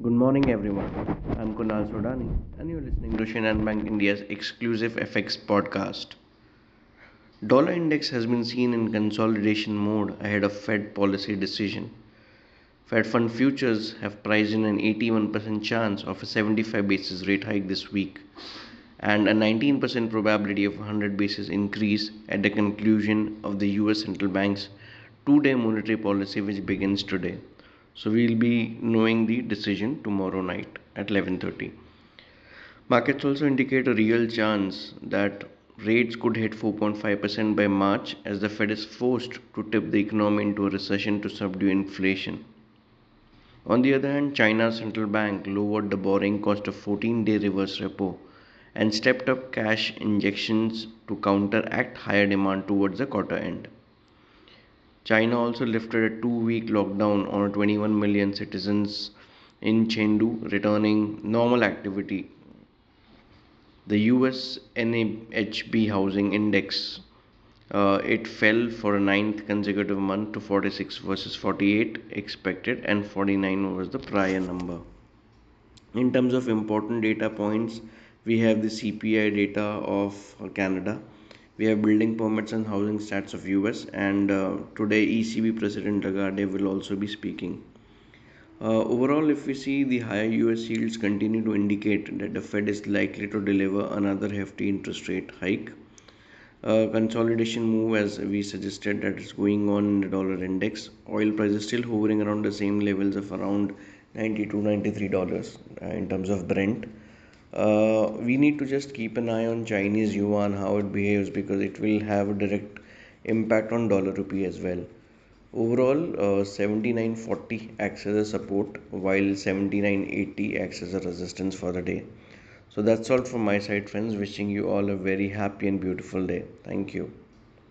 Good morning, everyone. I'm Kunal Sodani, and you're listening to Shinhan Bank India's exclusive FX podcast. Dollar index has been seen in consolidation mode ahead of Fed policy decision. Fed fund futures have priced in an 81% chance of a 75 basis rate hike this week and a 19% probability of 100 basis increase at the conclusion of the US central bank's two-day monetary policy which begins today. So we'll be knowing the decision tomorrow night at 11:30. Markets also indicate a real chance that rates could hit 4.5% by March as the Fed is forced to tip the economy into a recession to subdue inflation. On the other hand, China's central bank lowered the borrowing cost of 14-day reverse repo and stepped up cash injections to counteract higher demand towards the quarter end. China also lifted a two week lockdown on 21 million citizens in Chengdu, returning normal activity. The US NAHB housing index uh, it fell for a ninth consecutive month to 46 versus 48 expected and 49 was the prior number. In terms of important data points, we have the CPI data of Canada we have building permits and housing stats of US and uh, today ECB President Lagarde will also be speaking. Uh, overall, if we see the higher US yields continue to indicate that the Fed is likely to deliver another hefty interest rate hike. Uh, consolidation move as we suggested that is going on in the dollar index. Oil prices still hovering around the same levels of around 92 93 dollars uh, in terms of Brent uh, we need to just keep an eye on Chinese yuan how it behaves because it will have a direct impact on dollar rupee as well. Overall, uh, 79.40 acts as a support while 79.80 acts as a resistance for the day. So that's all from my side, friends. Wishing you all a very happy and beautiful day. Thank you.